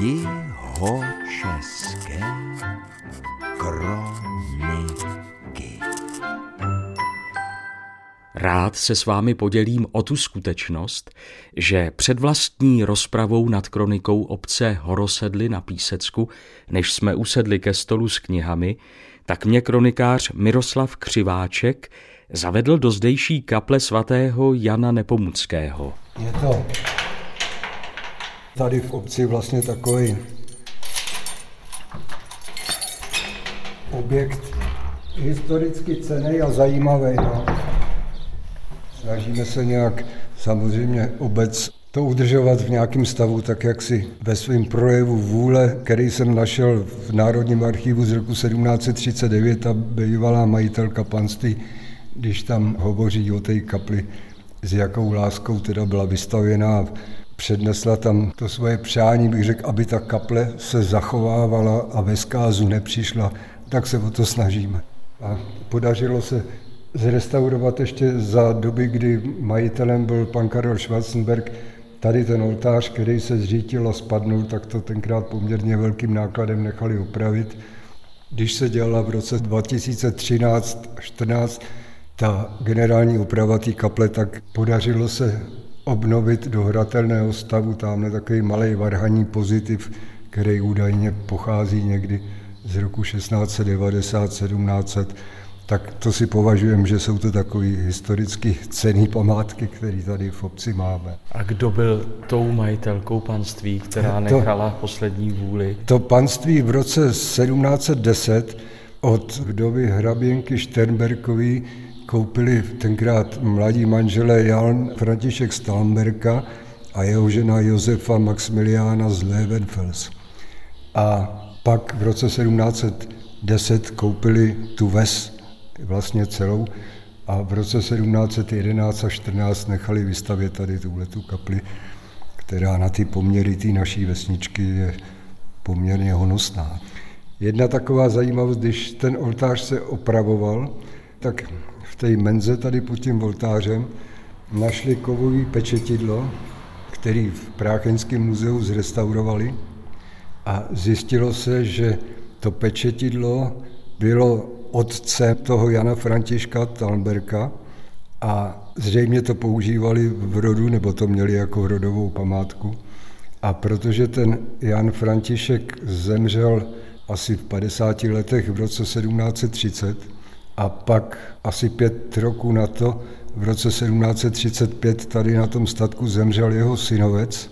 Jihočeské kroniky. Rád se s vámi podělím o tu skutečnost, že před vlastní rozpravou nad kronikou obce Horosedly na Písecku, než jsme usedli ke stolu s knihami, tak mě kronikář Miroslav Křiváček zavedl do zdejší kaple svatého Jana Nepomuckého. Je to tady v obci vlastně takový objekt historicky cený a zajímavý. No. Snažíme se nějak samozřejmě obec to udržovat v nějakém stavu, tak jak si ve svém projevu vůle, který jsem našel v Národním archivu z roku 1739 a bývalá majitelka panství, když tam hovoří o té kapli, s jakou láskou teda byla vystavěná, přednesla tam to svoje přání, bych řekl, aby ta kaple se zachovávala a ve zkázu nepřišla, tak se o to snažíme. A podařilo se zrestaurovat ještě za doby, kdy majitelem byl pan Karel Schwarzenberg, tady ten oltář, který se zřítil a spadnul, tak to tenkrát poměrně velkým nákladem nechali opravit. Když se dělala v roce 2013-14 ta generální oprava té kaple, tak podařilo se obnovit do hratelného stavu tamhle takový malý varhaní pozitiv, který údajně pochází někdy z roku 1690, 1700 tak to si považujeme, že jsou to takové historicky cené památky, které tady v obci máme. A kdo byl tou majitelkou panství, která nechala to, poslední vůli? To panství v roce 1710 od vdovy hraběnky Šternberkový koupili tenkrát mladí manželé Jan František Stalmberka a jeho žena Josefa Maximiliána z Levenfels. A pak v roce 1710 koupili tu ves vlastně celou a v roce 1711 a 14 nechali vystavět tady tuhle tu kapli, která na ty poměry té naší vesničky je poměrně honosná. Jedna taková zajímavost, když ten oltář se opravoval, tak té menze tady pod tím oltářem našli kovový pečetidlo, který v Práchenském muzeu zrestaurovali a zjistilo se, že to pečetidlo bylo otce toho Jana Františka Talberka a zřejmě to používali v rodu, nebo to měli jako rodovou památku. A protože ten Jan František zemřel asi v 50 letech v roce 1730 a pak asi pět roků na to, v roce 1735 tady na tom statku zemřel jeho synovec,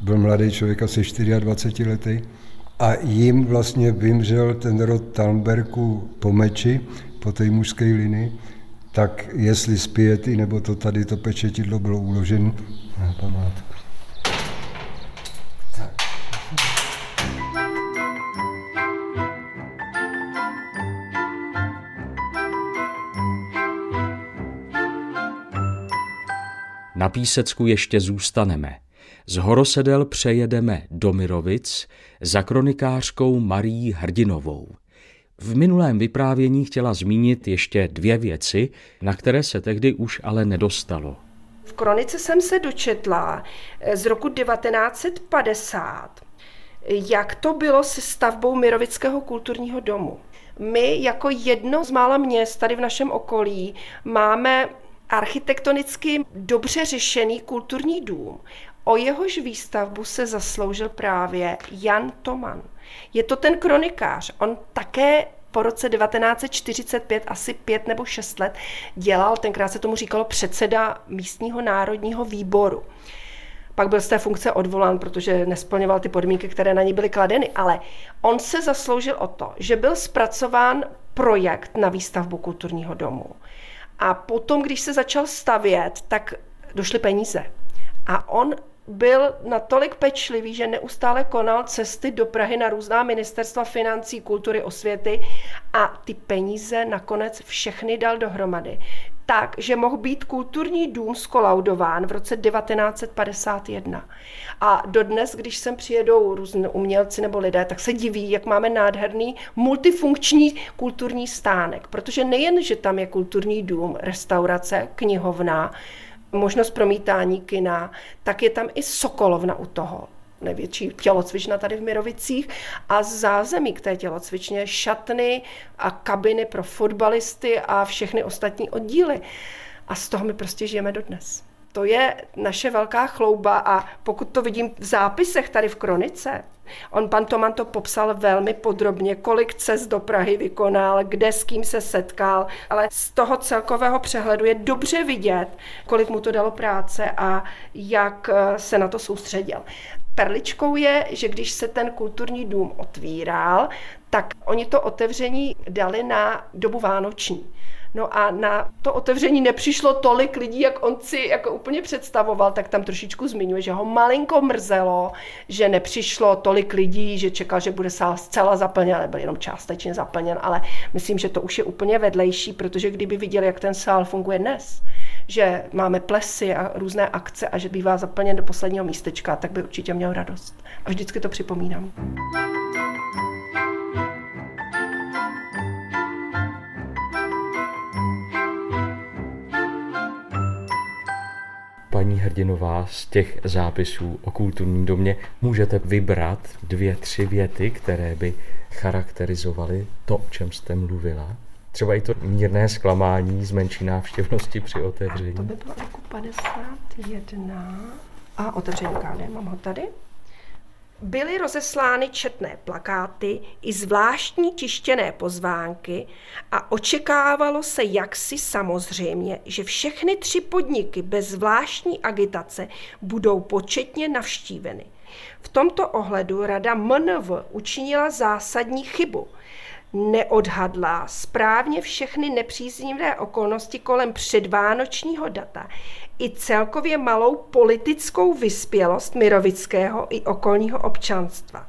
byl mladý člověk, asi 24 letý, a jim vlastně vymřel ten rod Talmberku po meči, po té mužské linii, tak jestli zpěty, nebo to tady to pečetidlo bylo uloženo na památku. Na Písecku ještě zůstaneme. Z Horosedel přejedeme do Mirovic za kronikářkou Marí Hrdinovou. V minulém vyprávění chtěla zmínit ještě dvě věci, na které se tehdy už ale nedostalo. V kronice jsem se dočetla z roku 1950, jak to bylo se stavbou Mirovického kulturního domu. My jako jedno z mála měst tady v našem okolí máme architektonicky dobře řešený kulturní dům. O jehož výstavbu se zasloužil právě Jan Toman. Je to ten kronikář. On také po roce 1945, asi pět nebo šest let, dělal, tenkrát se tomu říkalo předseda místního národního výboru. Pak byl z té funkce odvolán, protože nesplňoval ty podmínky, které na ní byly kladeny, ale on se zasloužil o to, že byl zpracován projekt na výstavbu kulturního domu. A potom, když se začal stavět, tak došly peníze. A on byl natolik pečlivý, že neustále konal cesty do Prahy na různá ministerstva financí, kultury, osvěty a ty peníze nakonec všechny dal dohromady. Tak, že mohl být kulturní dům skolaudován v roce 1951. A dodnes, když sem přijedou různí umělci nebo lidé, tak se diví, jak máme nádherný multifunkční kulturní stánek. Protože nejen, že tam je kulturní dům, restaurace, knihovna, možnost promítání kina, tak je tam i Sokolovna u toho. Největší tělocvična tady v Mirovicích a zázemí k té tělocvičně, šatny a kabiny pro fotbalisty a všechny ostatní oddíly. A z toho my prostě žijeme dodnes. To je naše velká chlouba a pokud to vidím v zápisech tady v Kronice, on pan Toman to popsal velmi podrobně, kolik cest do Prahy vykonal, kde s kým se setkal, ale z toho celkového přehledu je dobře vidět, kolik mu to dalo práce a jak eh, se na to soustředil. Perličkou je, že když se ten kulturní dům otvíral, tak oni to otevření dali na dobu vánoční. No a na to otevření nepřišlo tolik lidí, jak on si jako úplně představoval, tak tam trošičku zmiňuje, že ho malinko mrzelo, že nepřišlo tolik lidí, že čekal, že bude sál zcela zaplněn, byl jenom částečně zaplněn, ale myslím, že to už je úplně vedlejší, protože kdyby viděli, jak ten sál funguje dnes, že máme plesy a různé akce a že bývá zaplněn do posledního místečka, tak by určitě měl radost. A vždycky to připomínám. paní Hrdinová z těch zápisů o kulturním domě můžete vybrat dvě, tři věty, které by charakterizovaly to, o čem jste mluvila? Třeba i to mírné zklamání z menší návštěvnosti při otevření. To by bylo roku 51. A otevření KD, mám ho tady. Byly rozeslány četné plakáty i zvláštní tištěné pozvánky a očekávalo se jaksi samozřejmě, že všechny tři podniky bez zvláštní agitace budou početně navštíveny. V tomto ohledu rada MNV učinila zásadní chybu – neodhadla správně všechny nepříznivé okolnosti kolem předvánočního data i celkově malou politickou vyspělost Mirovického i okolního občanstva.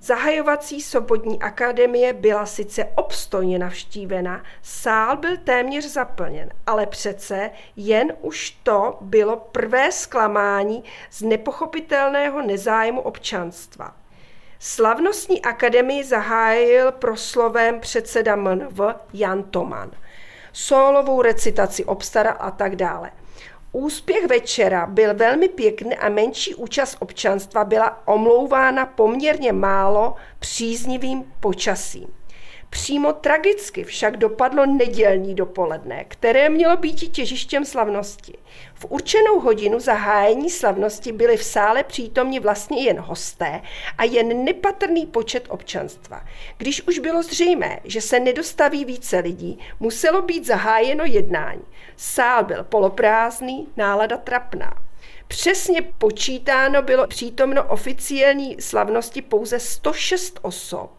Zahajovací sobotní akademie byla sice obstojně navštívena, sál byl téměř zaplněn, ale přece jen už to bylo prvé zklamání z nepochopitelného nezájmu občanstva. Slavnostní akademii zahájil proslovem předseda MNV Jan Toman. Solovou recitaci obstara a tak dále. Úspěch večera byl velmi pěkný a menší účast občanstva byla omlouvána poměrně málo příznivým počasím. Přímo tragicky však dopadlo nedělní dopoledne, které mělo být těžištěm slavnosti. V určenou hodinu zahájení slavnosti byli v sále přítomni vlastně jen hosté a jen nepatrný počet občanstva. Když už bylo zřejmé, že se nedostaví více lidí, muselo být zahájeno jednání. Sál byl poloprázdný, nálada trapná. Přesně počítáno bylo přítomno oficiální slavnosti pouze 106 osob,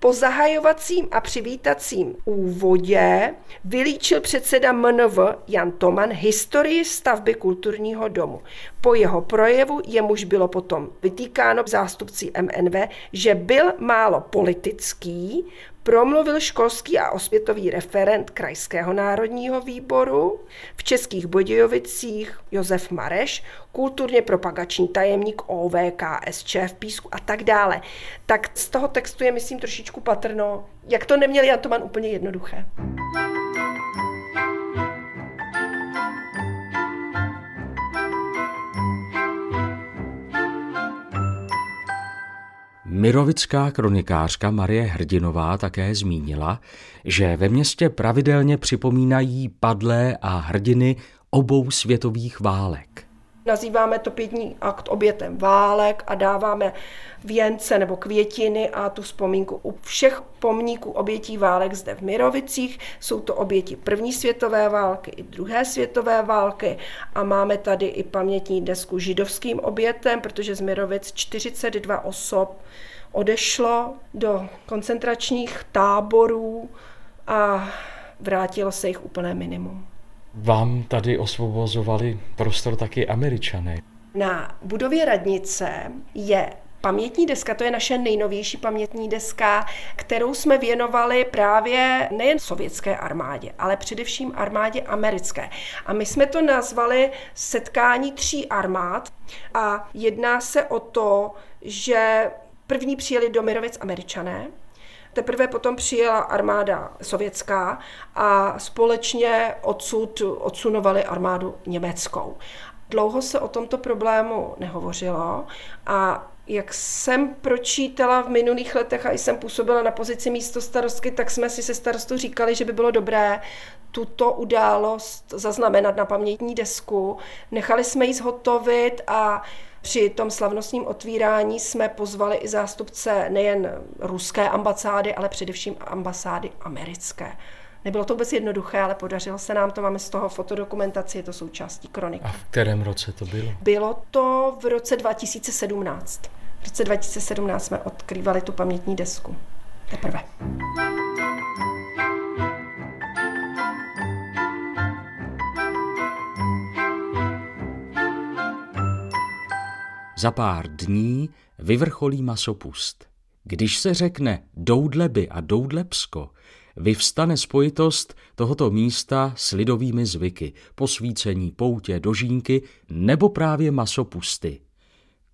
po zahajovacím a přivítacím úvodě vylíčil předseda MNV Jan Toman historii stavby kulturního domu. Po jeho projevu jemuž bylo potom vytýkáno zástupci MNV, že byl málo politický, promluvil školský a osvětový referent Krajského národního výboru, v Českých Budějovicích Josef Mareš, kulturně propagační tajemník OVKSČ v Písku a tak dále. Tak z toho textu je, myslím, trošičku patrno, jak to neměl Jan Toman úplně jednoduché. Mirovická kronikářka Marie Hrdinová také zmínila, že ve městě pravidelně připomínají padlé a hrdiny obou světových válek. Nazýváme to pětní akt obětem válek a dáváme věnce nebo květiny a tu vzpomínku u všech pomníků obětí válek zde v Mirovicích. Jsou to oběti první světové války i druhé světové války a máme tady i pamětní desku židovským obětem, protože z Mirovic 42 osob odešlo do koncentračních táborů a vrátilo se jich úplné minimum. Vám tady osvobozovali prostor taky američané. Na budově radnice je pamětní deska, to je naše nejnovější pamětní deska, kterou jsme věnovali právě nejen sovětské armádě, ale především armádě americké. A my jsme to nazvali setkání tří armád a jedná se o to, že první přijeli do Mirovic američané, Teprve potom přijela armáda sovětská a společně odsud odsunovali armádu německou. Dlouho se o tomto problému nehovořilo a jak jsem pročítala v minulých letech a jsem působila na pozici místo starostky, tak jsme si se starostou říkali, že by bylo dobré tuto událost zaznamenat na pamětní desku. Nechali jsme ji zhotovit a při tom slavnostním otvírání jsme pozvali i zástupce nejen ruské ambasády, ale především ambasády americké. Nebylo to vůbec jednoduché, ale podařilo se nám to. Máme z toho fotodokumentaci, je to součástí kroniky. A v kterém roce to bylo? Bylo to v roce 2017. V roce 2017 jsme odkrývali tu pamětní desku. Teprve. Za pár dní vyvrcholí masopust. Když se řekne Doudleby a Doudlebsko, vyvstane spojitost tohoto místa s lidovými zvyky, posvícení poutě, dožínky nebo právě masopusty.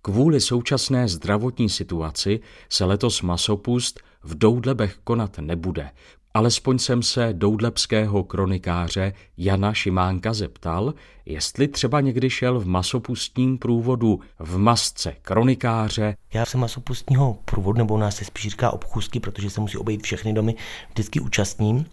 Kvůli současné zdravotní situaci se letos masopust v Doudlebech konat nebude, Alespoň jsem se doudlebského kronikáře Jana Šimánka zeptal, jestli třeba někdy šel v masopustním průvodu v masce kronikáře. Já se masopustního průvodu, nebo u nás se spíš říká obchůzky, protože se musí obejít všechny domy, vždycky účastním.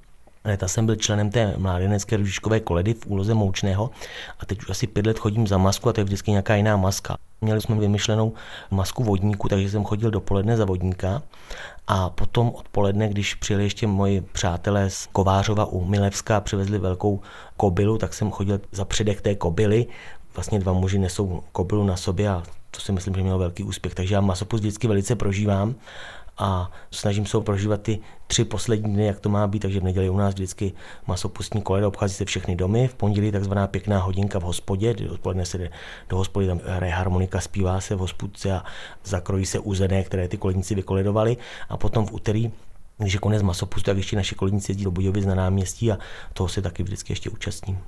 Leta jsem byl členem té mládenecké ružičkové koledy v úloze Moučného a teď už asi pět let chodím za masku a to je vždycky nějaká jiná maska. Měli jsme vymyšlenou masku vodníku, takže jsem chodil dopoledne za vodníka a potom odpoledne, když přijeli ještě moji přátelé z Kovářova u Milevska a přivezli velkou kobylu, tak jsem chodil za předek té kobily. Vlastně dva muži nesou kobylu na sobě a to si myslím, že mělo velký úspěch. Takže já masopust vždycky velice prožívám a snažím se prožívat ty tři poslední dny, jak to má být, takže v neděli u nás vždycky masopustní koleda, obchází se všechny domy, v pondělí takzvaná pěkná hodinka v hospodě, kdy odpoledne se jde do hospody, tam hraje harmonika, zpívá se v hospodce a zakrojí se uzené, které ty koledníci vykoledovali a potom v úterý když je konec masopustu, tak ještě naši koledníci jezdí do Budějovic na náměstí a toho se taky vždycky ještě účastním.